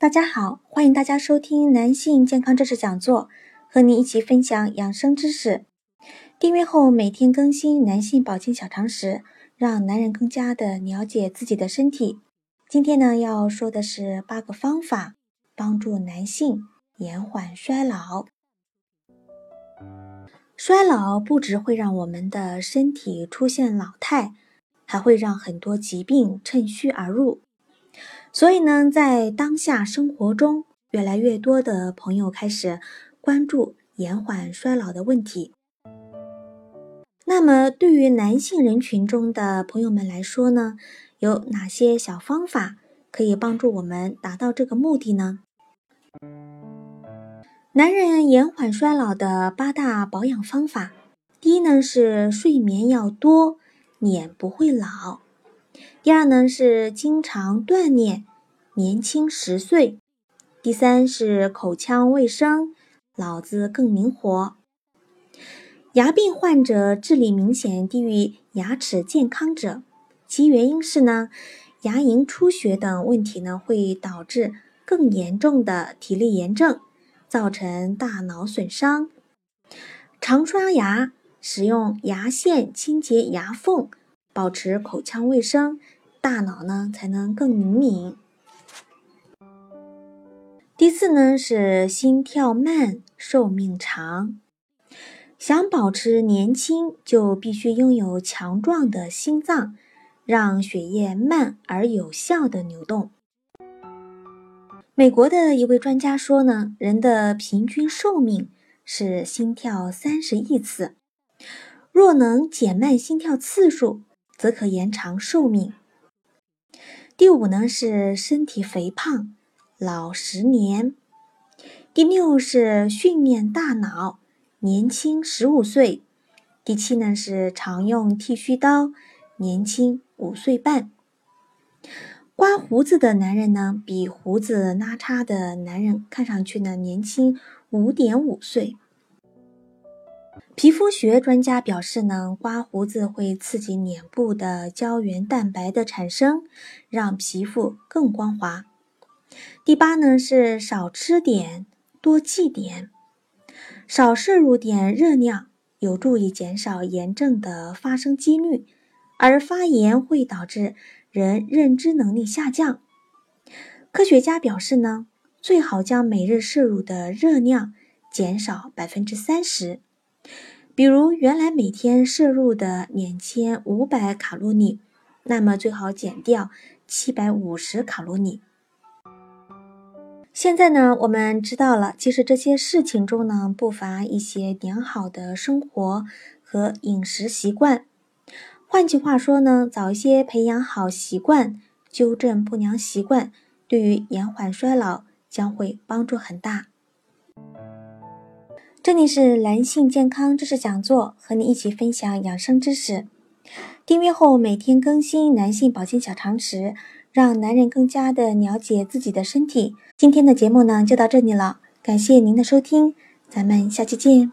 大家好，欢迎大家收听男性健康知识讲座，和你一起分享养生知识。订阅后每天更新男性保健小常识，让男人更加的了解自己的身体。今天呢要说的是八个方法，帮助男性延缓衰老。衰老不只会让我们的身体出现老态，还会让很多疾病趁虚而入。所以呢，在当下生活中，越来越多的朋友开始关注延缓衰老的问题。那么，对于男性人群中的朋友们来说呢，有哪些小方法可以帮助我们达到这个目的呢？男人延缓衰老的八大保养方法，第一呢是睡眠要多，脸不会老。第二呢是经常锻炼，年轻十岁；第三是口腔卫生，脑子更灵活。牙病患者智力明显低于牙齿健康者，其原因是呢，牙龈出血等问题呢会导致更严重的体力炎症，造成大脑损伤。常刷牙，使用牙线清洁牙缝，保持口腔卫生。大脑呢才能更灵敏。第四呢是心跳慢，寿命长。想保持年轻，就必须拥有强壮的心脏，让血液慢而有效的流动。美国的一位专家说呢，人的平均寿命是心跳三十亿次，若能减慢心跳次数，则可延长寿命。第五呢是身体肥胖，老十年。第六是训练大脑，年轻十五岁。第七呢是常用剃须刀，年轻五岁半。刮胡子的男人呢，比胡子拉碴的男人看上去呢年轻五点五岁。皮肤学专家表示呢，刮胡子会刺激脸部的胶原蛋白的产生，让皮肤更光滑。第八呢是少吃点，多忌点，少摄入点热量，有助于减少炎症的发生几率，而发炎会导致人认知能力下降。科学家表示呢，最好将每日摄入的热量减少百分之三十。比如原来每天摄入的两千五百卡路里，那么最好减掉七百五十卡路里。现在呢，我们知道了，其实这些事情中呢，不乏一些良好的生活和饮食习惯。换句话说呢，早一些培养好习惯，纠正不良习惯，对于延缓衰老将会帮助很大。这里是男性健康知识讲座，和你一起分享养生知识。订阅后每天更新男性保健小常识，让男人更加的了解自己的身体。今天的节目呢就到这里了，感谢您的收听，咱们下期见。